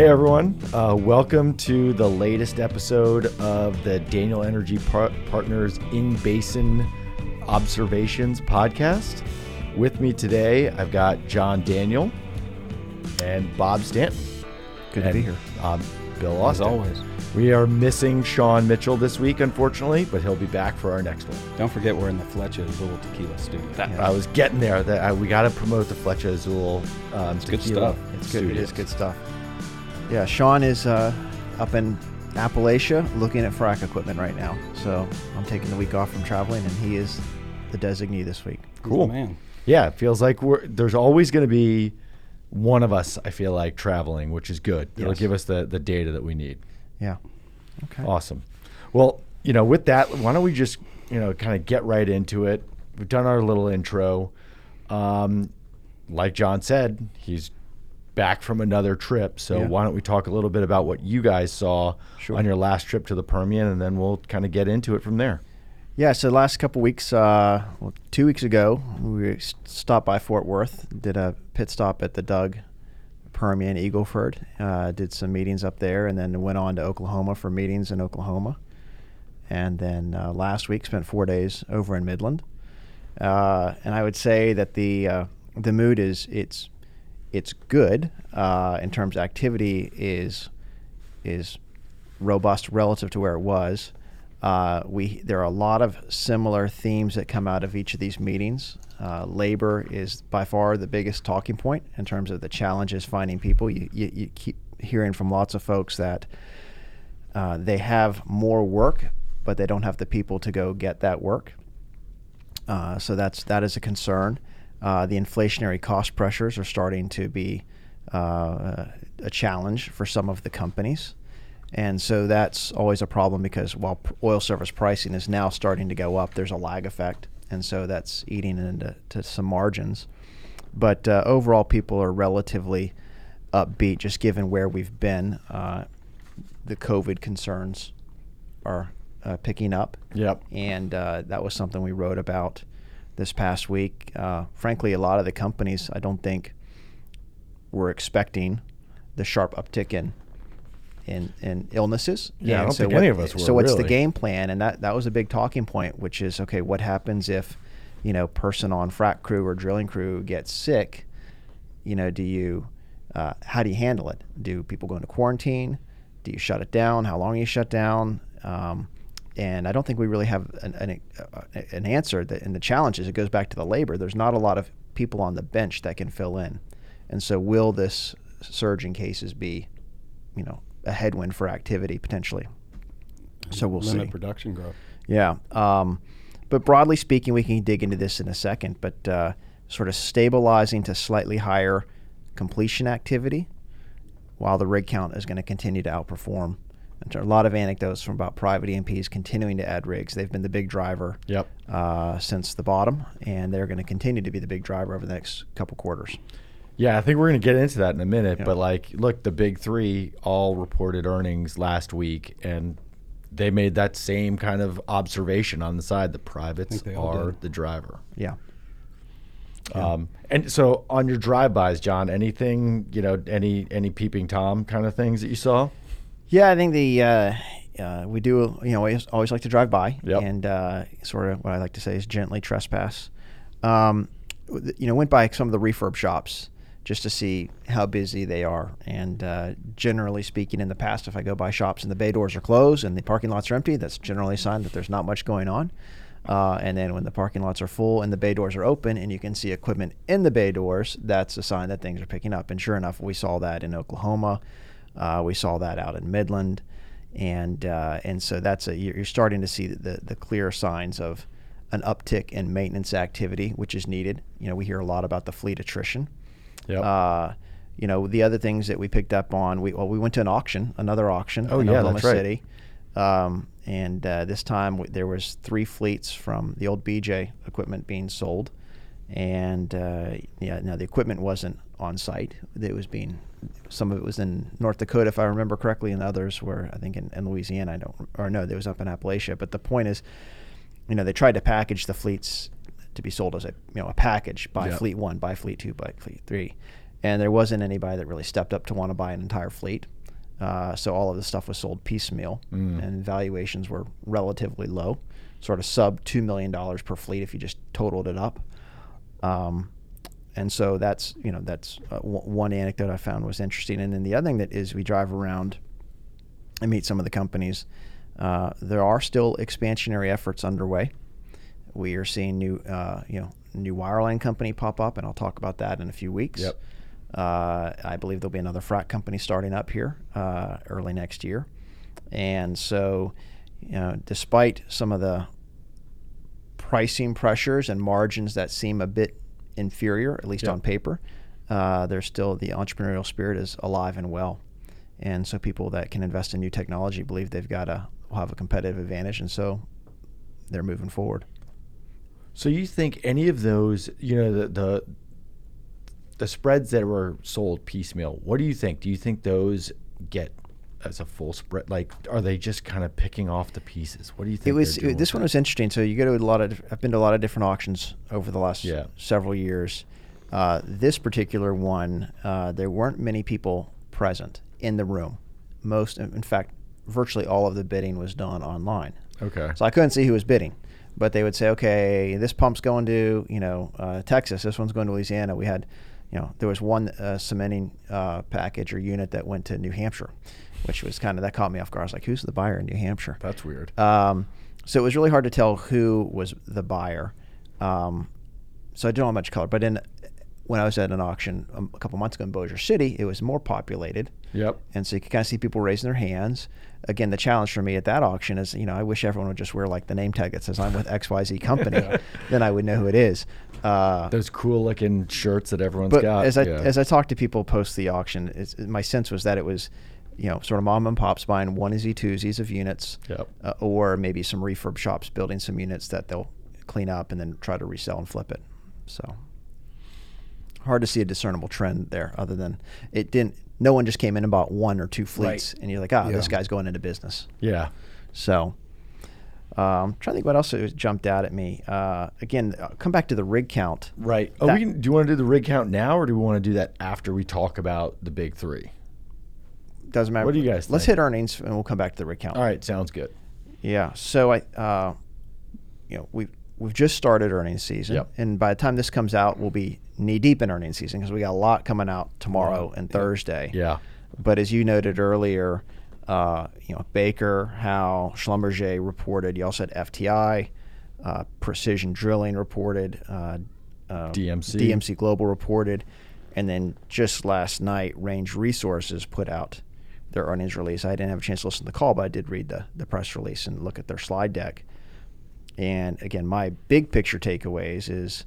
Hey everyone, uh, welcome to the latest episode of the Daniel Energy Par- Partners in Basin Observations podcast. With me today, I've got John Daniel and Bob Stanton. Good and, to be here. Um, Bill As always. We are missing Sean Mitchell this week, unfortunately, but he'll be back for our next one. Don't forget we're in the Fletcher Azul Tequila studio. That- I was getting there. That I, we got to promote the Fletcher Azul. Um, It's good stuff. It's good. It is good stuff. Yeah, Sean is uh, up in Appalachia looking at frac equipment right now. So I'm taking the week off from traveling, and he is the designee this week. He's Cool. man. Yeah, it feels like we're there's always going to be one of us. I feel like traveling, which is good. It'll Yes. give us the the data that we need. Yeah. Okay. Awesome. Well, you know, with that, why don't we just you know kind of get right into it? We've done our little intro. Um, like John said, he's back from another trip. So Yeah. why don't we talk a little bit about what you guys saw Sure. on your last trip to the Permian, and then we'll kind of get into it from there. Yeah. So the last couple weeks, uh, well, two weeks ago, we stopped by Fort Worth, did a pit stop at the DUG Permian Eagleford, uh, did some meetings up there, and then went on to Oklahoma for meetings in Oklahoma. And then uh, last week spent four days over in Midland. Uh, and I would say that the uh, the mood is it's it's good uh, in terms of activity is is robust relative to where it was. Uh, we there are a lot of similar themes that come out of each of these meetings. Uh, labor is by far the biggest talking point in terms of the challenges finding people. You, you, you keep hearing from lots of folks that uh, they have more work, but they don't have the people to go get that work. Uh, so that's that is a concern. Uh, the inflationary cost pressures are starting to be uh, a challenge for some of the companies, and so that's always a problem because while oil service pricing is now starting to go up, there's a lag effect, and so that's eating into to some margins. But uh, overall, people are relatively upbeat, just given where we've been. Uh, the COVID concerns are uh, picking up Yep. and uh, that was something we wrote about this past week. Uh, frankly, a lot of the companies I don't think were expecting the sharp uptick in in, in illnesses. Yeah, I don't think what- any of us were, So what's the game plan? And that that was a big talking point, which is okay. What happens if you know person on frac crew or drilling crew gets sick? You know, do you uh, how do you handle it? Do people go into quarantine? Do you shut it down? How long you shut down? Um, and I don't think we really have an, an, uh, an answer. That, and the challenge is it goes back to the labor. There's not a lot of people on the bench that can fill in, and so will this surge in cases be, you know, a headwind for activity potentially? So we'll Limit see. production growth. Yeah. Um, but broadly speaking, we can dig into this in a second. But uh, sort of stabilizing to slightly higher completion activity, while the rig count is going to continue to outperform. And there are a lot of anecdotes from about private E&Ps continuing to add rigs. They've been the big driver Yep. uh, since the bottom, and they're going to continue to be the big driver over the next couple quarters. Yeah, I think we're going to get into that in a minute. Yeah. But like, look, the big three all reported earnings last week, and they made that same kind of observation on the side. The privates think they all are did. the driver. Yeah. Yeah. Um, and so on your drive-bys, John, anything you know, any any peeping tom kind of things that you saw? Yeah, I think the uh, uh, we do you know always, always like to drive by Yep. and uh, sort of what I like to say is gently trespass. Um, you know, went by some of the refurb shops just to see how busy they are. And uh, generally speaking, in the past, if I go by shops and the bay doors are closed and the parking lots are empty, that's generally a sign that there's not much going on. Uh, and then when the parking lots are full and the bay doors are open and you can see equipment in the bay doors, that's a sign that things are picking up. And sure enough, we saw that in Oklahoma. Uh, we saw that out in Midland, and uh, and so that's a you're you're starting to see the the clear signs of an uptick in maintenance activity, which is needed. You know, we hear a lot about the fleet attrition. Yep. Uh, you know, the other things that we picked up on, we well, we went to an auction, another auction Oh, in yeah, Oklahoma that's right. City, um, and uh, this time w- there was three fleets from the old BJ equipment being sold, and uh, yeah, now the equipment wasn't on site; it was being some of it was in North Dakota, if I remember correctly, and others were I think in, in Louisiana. I don't or no, it was up in Appalachia. But the point is, you know, they tried to package the fleets to be sold as a you know a package by Yeah. fleet one, by fleet two, by fleet three, and there wasn't anybody that really stepped up to want to buy an entire fleet. Uh, so all of the stuff was sold piecemeal, and valuations were relatively low, sort of sub two million dollars per fleet if you just totaled it up. Um, and so that's you know that's uh, w- one anecdote I found was interesting. And then the other thing that is we drive around and meet some of the companies. Uh, there are still expansionary efforts underway. We are seeing new uh, you know new wireline company pop up, and I'll talk about that in a few weeks. Yep. Uh, I believe there'll be another frac company starting up here uh, early next year, and so you know, despite some of the pricing pressures and margins that seem a bit inferior, at least Yeah. on paper, uh, there's still the entrepreneurial spirit is alive and well, and so people that can invest in new technology believe they've got a will have a competitive advantage, and so they're moving forward. So you think any of those, you know, the the the spreads that were sold piecemeal, what do you think? Do you think those get as a full spread? Like, are they just kind of picking off the pieces? What do you think? It was this one was interesting. So you go to a lot of. I've been to a lot of different auctions over the last Yeah. several years. Uh, this particular one, uh, there weren't many people present in the room. Most, in fact, virtually all of the bidding was done online. Okay. So I couldn't see who was bidding, but they would say, okay, this pump's going to you know uh, Texas. This one's going to Louisiana. We had, you know, there was one uh, cementing uh, package or unit that went to New Hampshire, which was kind of that caught me off guard. I was like, who's the buyer in New Hampshire? That's weird. Um, so it was really hard to tell who was the buyer. Um, so I don't have much color. But in when I was at an auction um, a couple months ago in Bossier City, it was more populated, Yep. and so you could kind of see people raising their hands. Again, the challenge for me at that auction is, you know, I wish everyone would just wear like the name tag that says I'm with X Y Z company, then I would know who it is. Uh, Those cool looking shirts that everyone's but got. as I yeah. as I talked to people post the auction, it's, my sense was that it was, you know, sort of mom and pops buying one onesie twosies of units, Yep. uh, or maybe some refurb shops building some units that they'll clean up and then try to resell and flip it. So hard to see a discernible trend there, other than it didn't. No one just came in and bought one or two fleets, and you're like, ah, this guy's going into business. yeah. So, um, trying to think what else jumped out at me. Uh, again, uh, come back to the rig count. Right. Oh, That- we can, do you want to do the rig count now, or do we want to do that after we talk about the big three? Doesn't matter. What do you guys Let's think? hit earnings, and we'll come back to the rig count. All right. Sounds good. Yeah. So I, uh, you know, we've we've just started earnings season, Yep. and by the time this comes out, we'll be knee deep in earnings season because we got a lot coming out tomorrow and Thursday. Yeah. But as you noted earlier, uh, you know, Baker, Hal, Schlumberger reported. You also had FTI, uh, Precision Drilling reported. Uh, uh, DMC. DMC Global reported, and then just last night, Range Resources put out their earnings release. I didn't have a chance to listen to the call, but I did read the the press release and look at their slide deck. And again, my big picture takeaways is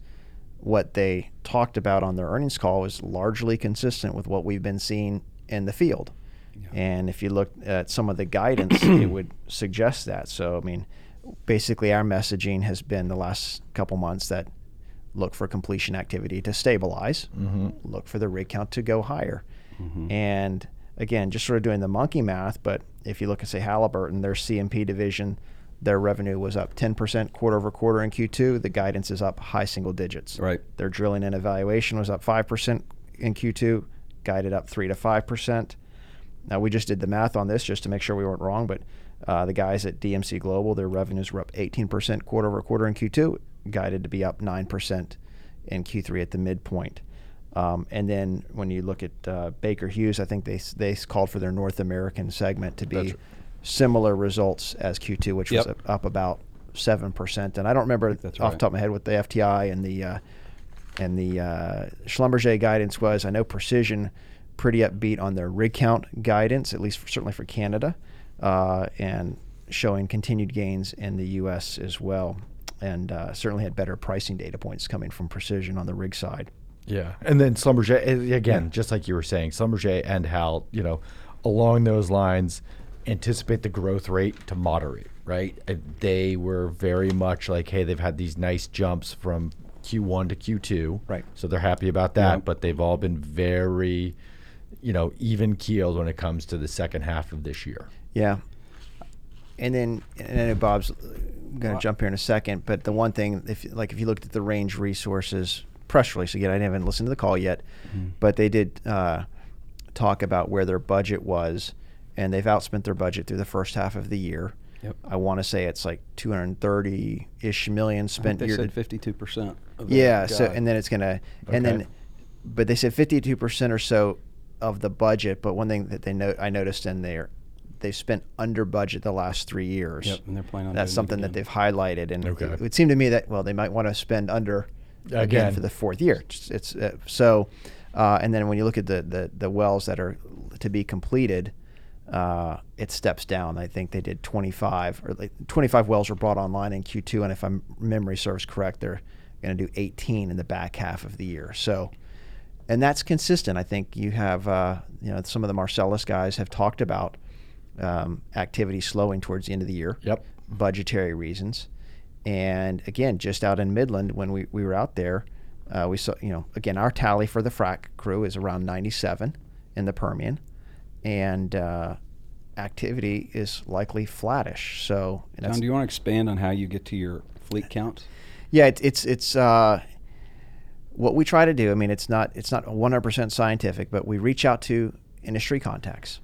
what they talked about on their earnings call is largely consistent with what we've been seeing in the field. And if you look at some of the guidance, it would suggest that. So, I mean, basically, our messaging has been the last couple months that look for completion activity to stabilize, mm-hmm. look for the rig count to go higher. Mm-hmm. And again, just sort of doing the monkey math, but if you look at, say, Halliburton, their C&P division, their revenue was up 10% quarter over quarter in Q2. The guidance is up high single digits. Right. Their drilling and evaluation was up 5% in Q2, guided up 3 to 5%. Now, we just did the math on this just to make sure we weren't wrong, but uh, the guys at DMC Global, their revenues were up 18% quarter over quarter in Q2, guided to be up 9% in Q3 at the midpoint. Um, and then when you look at uh, Baker Hughes, I think they they called for their North American segment to be right. Similar results as Q2, which was Yep. up, up about seven percent. And I don't remember that's off the top of my head what the FTI and the uh, and the uh, Schlumberger guidance was. I know Precision pretty upbeat on their rig count guidance, at least for, certainly for Canada, uh, and showing continued gains in the U.S. as well. And uh, certainly had better pricing data points coming from Precision on the rig side. Yeah, and then Schlumberger eh, again, just like you were saying, Schlumberger and Hal, you know, along those lines, anticipate the growth rate to moderate. Right? Uh, They were very much like, hey, they've had these nice jumps from Q1 to Q2. Right. So they're happy about that, Yeah. but they've all been very, you know, even keeled when it comes to the second half of this year. Yeah. And then, and I know Bob's going to jump here in a second, but the one thing, if like if you looked at the range resources press release again. I haven't listened to the call yet, Mm-hmm. but they did uh, talk about where their budget was, and they've outspent their budget through the first half of the year. Yep. I want to say it's like 230 ish million I think spent they year. said fifty-two percent. yeah. So and then it's gonna and then, but they said 52 percent or so of the budget. But one thing that they note I noticed in there, they've spent under budget the last three years. Yep, and they're planning on That's doing it something that they've highlighted, and Okay. it would seem to me that well, they might want to spend under again, Again. for the fourth year. It's, it's uh, so, uh, and then when you look at the, the the wells that are to be completed, uh, it steps down. I think they did 25 or like 25 wells were brought online in Q2, and if my memory serves correct, they're going to do 18 in the back half of the year. So. And that's consistent. I think you have, uh, you know, some of the Marcellus guys have talked about um, activity slowing towards the end of the year Yep. budgetary reasons. And again, just out in Midland, when we, we were out there, uh, we saw, you know, again, our tally for the frac crew is around 97 in the Permian. And uh, activity is likely flattish. So, John, do you want to expand on how you get to your fleet count? yeah, it, it's, it's, uh, what we try to do, I mean, it's not it's not 100% scientific, but we reach out to industry contacts,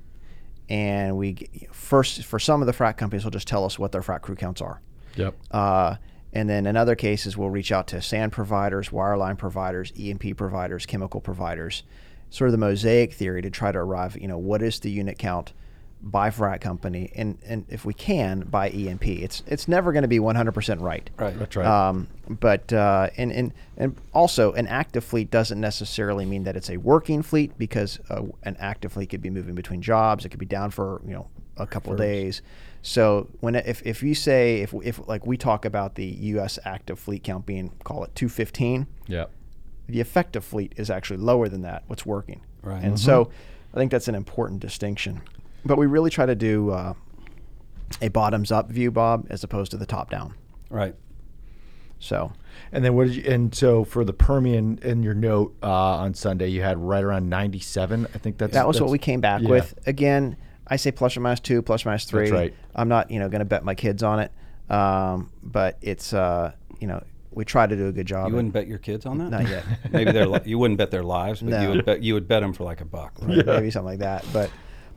and we first for some of the frac companies will just tell us what their frac crew counts are. Yep. Uh, and then in other cases, we'll reach out to sand providers, wireline providers, E&P providers, chemical providers, sort of the mosaic theory to try to arrive, you know, what is the unit count by frac company, and, and if we can, by E&P. It's it's never going to be 100% right. Right. That's right. Um, but uh, and, and and also an active fleet doesn't necessarily mean that it's a working fleet because uh, an active fleet could be moving between jobs. It could be down for you know a couple of days. So when if, if you say if, if like we talk about the U.S. active fleet count being call it 215, Yep. the effective fleet is actually lower than that. What's working, Right. And so I think that's an important distinction. But we really try to do uh, a bottoms up view, Bob, as opposed to the top down. Right. So And then what did you? And so for the Permian, in your note uh, on Sunday, you had right around 97. I think that's that was what we came back yeah. with. Again, I say plus or minus two, plus or minus three. right. I'm not, you know, going to bet my kids on it, um, but it's, uh, you know, we try to do a good job. You wouldn't bet your kids on that? Not yet. Maybe they're li- you wouldn't bet their lives, but No. you would bet you would bet them for like a buck. Right? maybe something like that. But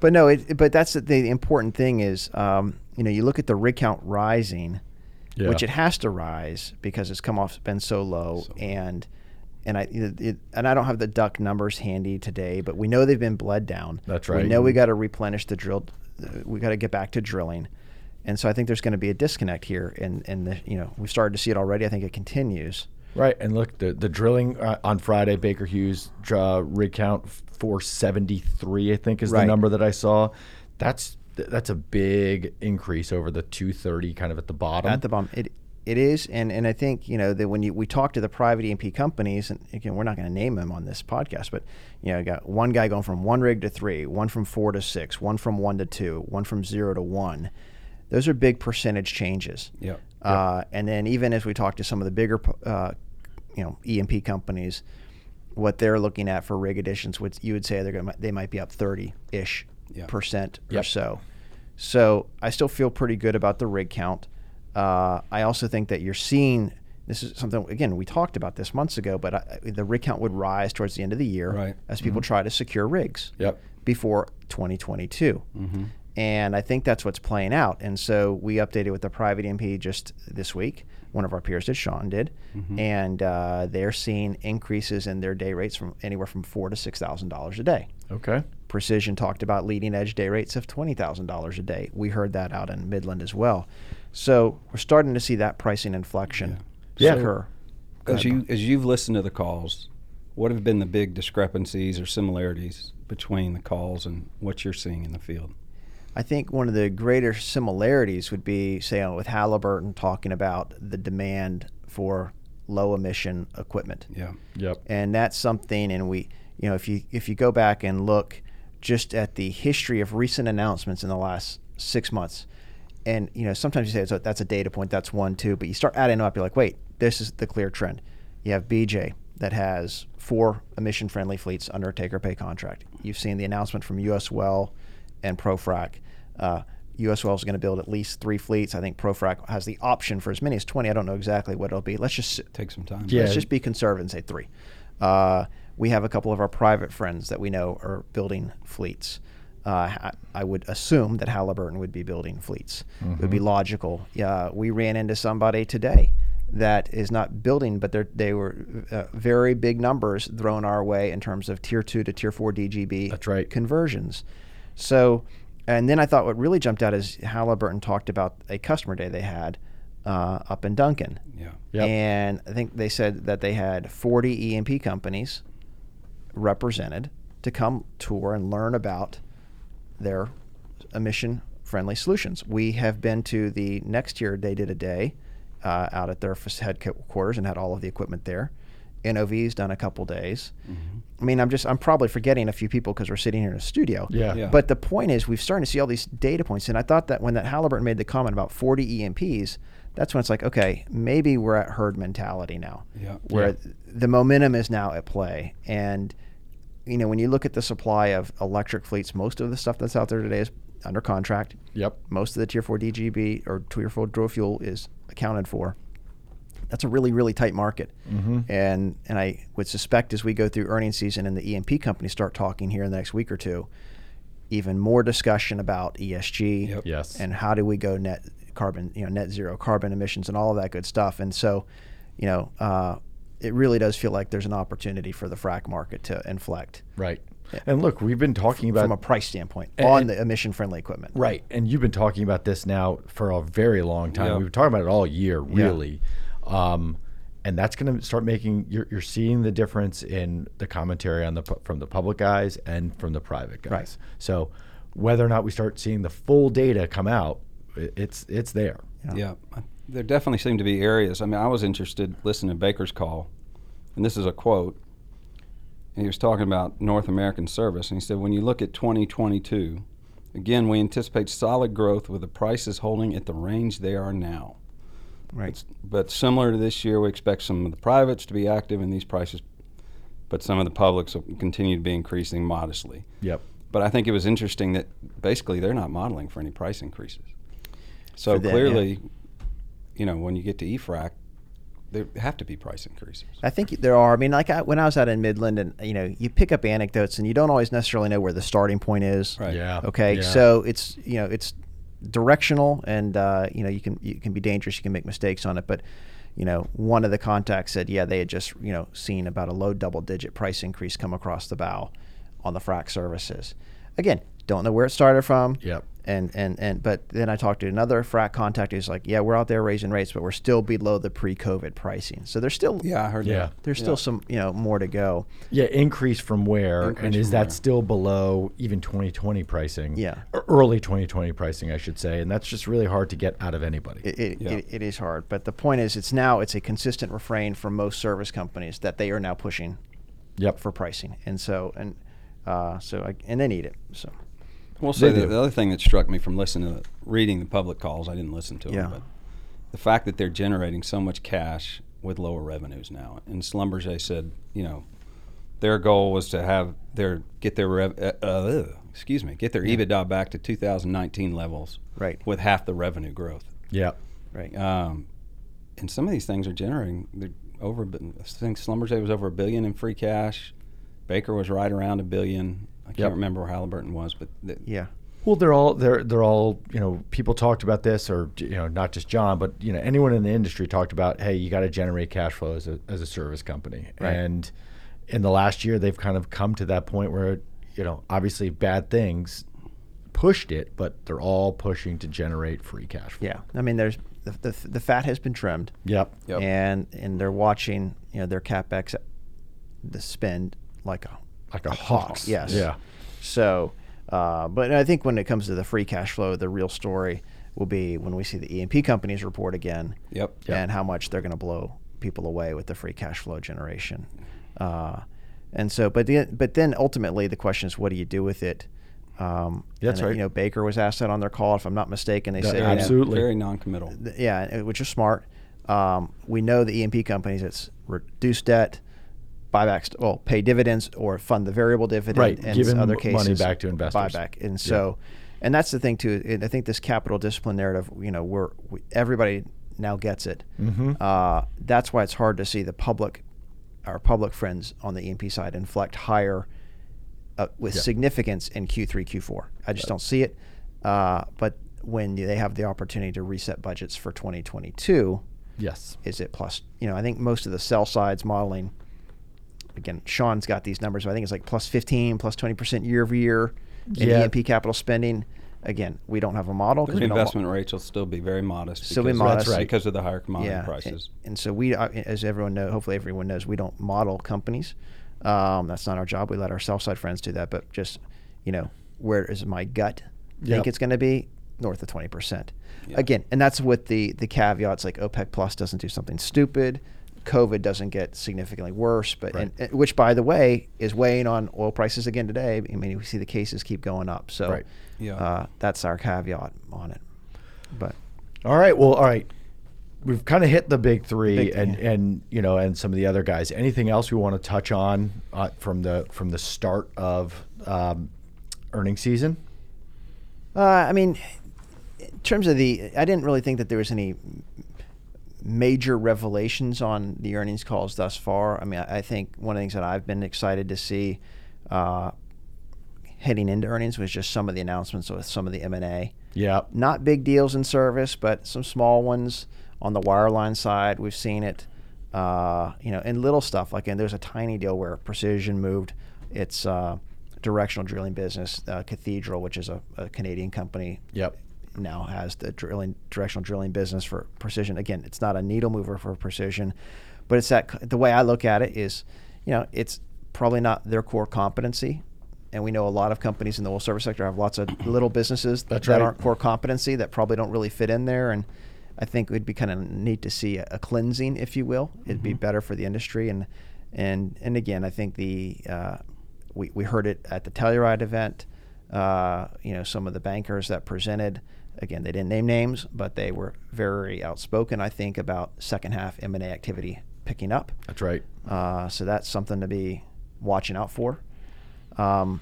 but no, it, but that's the, the important thing is um, you know you look at the rig count rising, Yeah. which it has to rise because it's come off been so low and. And I it, and I don't have the duck numbers handy today, but we know they've been bled down. That's right. We know we got to replenish the drilled. Uh, we got to get back to drilling, and so I think there's going to be a disconnect here. And and the you know we've started to see it already. I think it continues. Right, and look, the the drilling uh, on Friday, Baker Hughes uh, rig count 473, I think is the number that I saw. That's that's a big increase over the 230, kind of at the bottom. at the bottom. It it is, and and I think you know that when you we talk to the private E&P companies, and again, we're not going to name them on this podcast, but you know, got one guy going from one rig to three, one from four to six, one from one to two, one from zero to one. Those are big percentage changes. Yep. Uh, and then even as we talk to some of the bigger, uh, you know, E&P companies, what they're looking at for rig additions, would you would say they're going they might be up thirty ish Yeah. percent or Yep. so. So I still feel pretty good about the rig count. Uh, I also think that you're seeing this is something again we talked about this months ago, but I, the rig count would rise towards the end of the year Right. as people try to secure rigs Yep. before 2022. And I think that's what's playing out. And so we updated with the private MP just this week. One of our peers did, Sean did, and uh, they're seeing increases in their day rates from anywhere from four to six thousand dollars a day. okay. Precision talked about leading edge day rates of twenty thousand dollars a day. We heard that out in Midland as well. So we're starting to see that pricing inflection Yeah. occur. Go As you as you've listened to the calls, what have been the big discrepancies or similarities between the calls and what you're seeing in the field? I think one of the greater similarities would be, say, with Halliburton talking about the demand for low emission equipment, Yeah. Yep. and that's something. And we, you know, if you if you go back and look just at the history of recent announcements in the last six months, and you know, sometimes you say so that's a data point, that's one, two, but you start adding them up, you're like, wait, this is the clear trend. You have BJ that has four emission friendly fleets under a take or pay contract. You've seen the announcement from US Well and ProFrac. Uh, US Well is going to build at least three fleets. I think ProFrac has the option for as many as 20. I don't know exactly what it'll be. Let's just Take some time. Yeah. let's just be conservative and say three. Uh, we have a couple of our private friends that we know are building fleets. Uh, I, I would assume that Halliburton would be building fleets. It would be logical. Yeah, we ran into somebody today that is not building, but they're, they were uh, very big numbers thrown our way in terms of tier two to tier four DGB That's right. conversions. So, and then I thought what really jumped out is Halliburton talked about a customer day they had uh, up in Duncan. Yeah. Yep. And I think they said that they had 40 E&P companies represented to come tour and learn about their emission friendly solutions. We have been to the next year, they did a day uh, out at their headquarters and had all of the equipment there. NOV's done a couple days. Mm-hmm. I mean, I'm just, I'm probably forgetting a few people because we're sitting here in a studio. Yeah. Yeah. But the point is, we've started to see all these data points. And I thought that when that Halliburton made the comment about 40 E&Ps, that's when it's like, okay, maybe we're at herd mentality now Yeah. where Yeah. the momentum is now at play. And you know, when you look at the supply of electric fleets, most of the stuff that's out there today is under contract. Yep. Most of the Tier 4 DGB or Tier 4 dual fuel is accounted for. That's a really, really tight market. Mm-hmm. And and I would suspect as we go through earnings season and the E&P companies start talking here in the next week or two, even more discussion about ESG Yep. Yes. and how do we go net carbon, you know, net zero carbon emissions and all of that good stuff. And so, you know, uh, it really does feel like there's an opportunity for the frac market to inflect Right. And look, we've been talking about from a price standpoint And- on the emission friendly equipment. Right. And you've been talking about this now for a very long time. Yeah. We've been talking about it all year, really. Um, and that's going to start making you're, you're seeing the difference in the commentary on the from the public guys and from the private guys. Right. So whether or not we start seeing the full data come out, it's it's there. Yeah. I- There definitely seem to be areas. I mean, I was interested listening to Baker's call, and this is a quote. And he was talking about North American service, and he said, when you look at 2022, again, we anticipate solid growth with the prices holding at the range they are now. Right. It's- but similar to this year, we expect some of the privates to be active in these prices, but some of the publics will continue to be increasing modestly. Yep. But I think it was interesting that basically they're not modeling for any price increases. So For them, yeah. clearly, you know, when you get to EFRAC, there have to be price increases. I think there are. I mean, like I, when I was out in Midland, and you know, you pick up anecdotes, and you don't always necessarily know where the starting point is. Right. Yeah. Okay. Yeah. So it's you know it's directional, and uh, you know you can you can be dangerous. You can make mistakes on it, but you know one of the contacts said, yeah, they had just you know seen about a low double digit price increase come across the bow on the frac services. Again, don't know where it started from. Yep. And and and but then I talked to another frac contact who's like, yeah, we're out there raising rates, but we're still below the pre-COVID pricing. So there's still Yeah, I heard Yeah. that. there's still some you know more to go. Yeah, increase from where, Increase and is from that where. still below even 2020 pricing? Yeah. Or early 2020 pricing, I should say, and that's just really hard to get out of anybody. It, it, Yeah. it, it is hard, but the point is, it's now it's a consistent refrain from most service companies that they are now pushing yep. for pricing, and so and uh, so I, and they need it. So We'll say They that do. the other thing that struck me from listening to reading the public calls, I didn't listen to Yeah. them, but the fact that they're generating so much cash with lower revenues now. And Schlumberger said, you know, their goal was to have their get their rev, uh, uh, excuse me, get their EBITDA back to 2019 levels right, with half the revenue growth. Yep. right, Um, and some of these things are generating they're over. I think Schlumberger was over a billion in free cash. Baker was right around a billion. I can't Yep. remember where Halliburton was, but th- yeah, Well, they're all they're they're all you know people talked about this, or you know not just John, but you know anyone in the industry talked about hey, you got to generate cash flow as a as a service company, Right. and in the last year they've kind of come to that point where you know obviously bad things pushed it, but they're all pushing to generate free cash flow. yeah. I mean, there's the, the, the fat has been trimmed, Yep. Yep. and and they're watching you know their capex, the spend like a Like a hawk. Yes. Yeah. So, uh, but I think when it comes to the free cash flow, the real story will be when we see the E&P companies report again, Yep. Yep. and how much they're going to blow people away with the free cash flow generation. Uh, and so, but the, but then ultimately the question is, what do you do with it? Um, That's and, right. You know, Baker was asked that on their call, if I'm not mistaken. They Yeah, said, you know, absolutely. Very non-committal. th- yeah, which is smart. Um, we know the E&P companies, it's reduced debt, buybacks, well, pay dividends or fund the variable dividend, Right, and giving other cases money back to investors. Buyback, and so, and that's the thing too. I think this capital discipline narrative, you know, we're we, everybody now gets it. Mm-hmm. Uh, that's why it's hard to see the public, our public friends on the E&P side inflect higher uh, with Yeah. significance in Q3, Q4. I just don't see it. Uh, but when they have the opportunity to reset budgets for 2022, Yes. is it plus? You know, I think most of the sell sides modeling. Again, Sean's got these numbers. But I think it's like plus 15, plus 20 percent year over year in Yeah. E&P capital spending. Again, we don't have a model The we don't mo- investment rates will still be very modest. Still be because- modest. Right. because of the higher commodity yeah, prices. And, and so we, uh, as everyone knows, hopefully everyone knows, we don't model companies. Um, that's not our job. We let our sell side friends do that. But just, you know, where is my gut think Yep. it's going to be north of twenty percent. Yeah. Again, and that's with the the caveats like OPEC Plus doesn't do something stupid, COVID doesn't get significantly worse, but Right. and, which by the way is weighing on oil prices again today. I mean, we see the cases keep going up. So Right. Yeah. uh, that's our caveat on it. But All right. Well, all right. We've kind of hit the big three, Big- and and you know, and some of the other guys. Anything else we want to touch on uh, from the from the start of um, earning season? Uh, I mean, in terms of the, I didn't really think that there was any major revelations on the earnings calls thus far. I mean, I, I think one of the things that I've been excited to see uh, heading into earnings was just some of the announcements with some of the M and A. Yeah. Not big deals in service, but some small ones on the wireline side. We've seen it, uh, you know, and little stuff like, and there's a tiny deal where Precision moved its uh, directional drilling business, uh, Cathedral, which is a, a Canadian company, Yep. Now has the drilling directional drilling business for Precision. Again, it's not a needle mover for Precision, but it's that the way I look at it is, you know, it's probably not their core competency. And we know a lot of companies in the oil service sector have lots of little businesses that right. aren't core competency that probably don't really fit in there. And I think it'd be kind of neat to see a, a cleansing, if you will. It'd be better for the industry. And and and again, I think the uh, we we heard it at the Telluride event. Uh, you know, some of the bankers that presented. Again, they didn't name names, but they were very outspoken. I think about second half M and A activity picking up. That's right. Uh, so that's something to be watching out for. Um,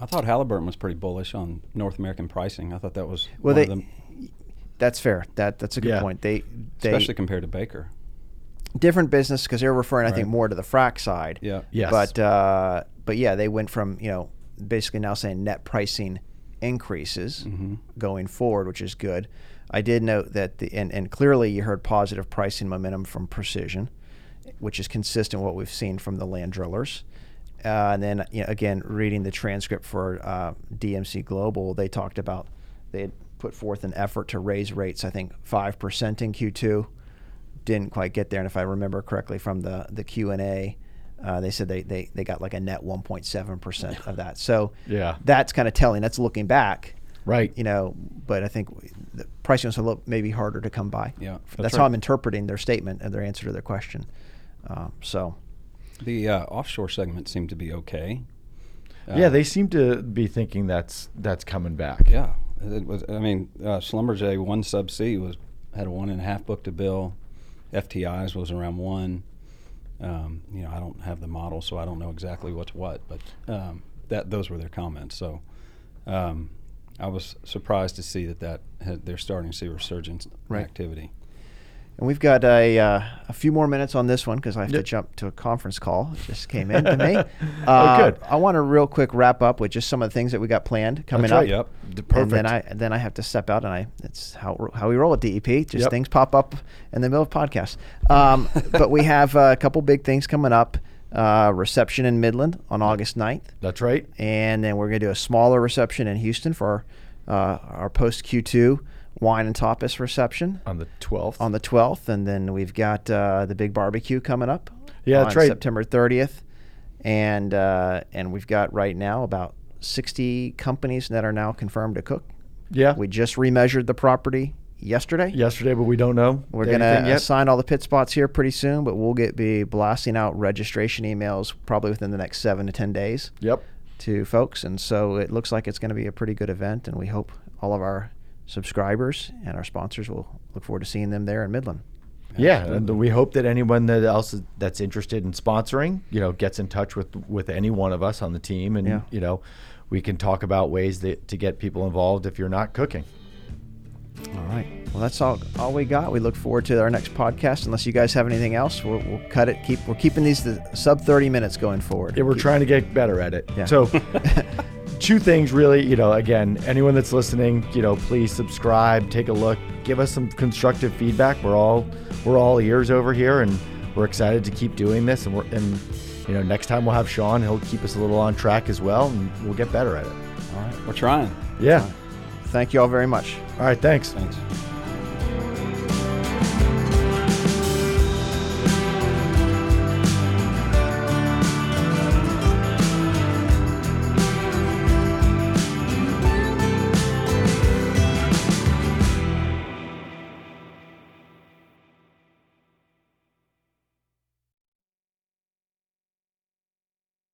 I thought Halliburton was pretty bullish on North American pricing. I thought that was well, one they, of them, that's fair. That that's a good Yeah. point. They they especially compared to Baker. different business because they're referring, I think, more to the frac side. Yeah. Yes. But uh, but yeah, they went from you know basically now saying net pricing increases Mhm. going forward, which is good. I did note that the and, and clearly you heard positive pricing momentum from Precision, which is consistent with what we've seen from the land drillers. Uh, and then you know, again, reading the transcript for uh, DMC Global, they talked about they had put forth an effort to raise rates. I think five percent in Q2 didn't quite get there. And if I remember correctly from the the Q and A, uh, they said they, they they got like a net 1.7 percent of that. So Yeah. that's kind of telling. That's looking back, Right. you know. But I think the pricing was a little maybe harder to come by. Yeah, that's, that's how. I'm interpreting their statement and their answer to their question. Um, so The uh, offshore segment seemed to be okay. Uh, yeah, they seem to be thinking that's that's coming back. Yeah, it was. I mean, uh, Schlumberger OneSubsea was had a one and a half book to bill. FTIs was around one. Um, you know, I don't have the model, so I don't know exactly what's what, but um, that those were their comments. So um, I was surprised to see that that had, they're starting to see resurgence Right. activity. And we've got a, uh, a few more minutes on this one because I have to jump to a conference call. It just came in to me. Oh, Uh, good. I want to real quick wrap up with just some of the things that we got planned coming That's up. right. Yep. D- And then I Perfect. then I have to step out, and I that's how how we roll at DEP. Just Yep. things pop up in the middle of podcasts. Um, but we have a couple big things coming up. Uh, reception in Midland on August 9th. That's right. and then we're going to do a smaller reception in Houston for our, uh, our post Q2 wine and tapas reception On the 12th. on the 12th, and then we've got uh, the big barbecue coming up. Yeah, on that's right. September 30th, and uh, and we've got right now about 60 companies that are now confirmed to cook. yeah. We just remeasured the property yesterday. Yesterday, but we don't know. We're gonna yet. assign all the pit spots here pretty soon, but we'll get be blasting out registration emails probably within the next seven to ten days Yep. to folks, and so it looks like it's going to be a pretty good event, and we hope all of our subscribers and our sponsors will look forward to seeing them there in Midland. Yeah, and we hope that anyone that else that's interested in sponsoring, you know, gets in touch with with any one of us on the team, and Yeah. you know, we can talk about ways that, to get people involved if you're not cooking. All right. Well, that's all all we got. We look forward to our next podcast. Unless you guys have anything else, we'll, we'll cut it. Keep we're keeping these the sub thirty minutes going forward. Yeah, we're Keep- trying to get better at it. Yeah. So, two things really, you know, again, anyone that's listening, you know, please subscribe, take a look, give us some constructive feedback. We're all we're all ears over here, and we're excited to keep doing this. And we're and you know, next time we'll have Sean. He'll keep us a little on track as well, and we'll get better at it. All right. We're trying. Yeah. Thank you all very much. All right. Thanks. Thanks.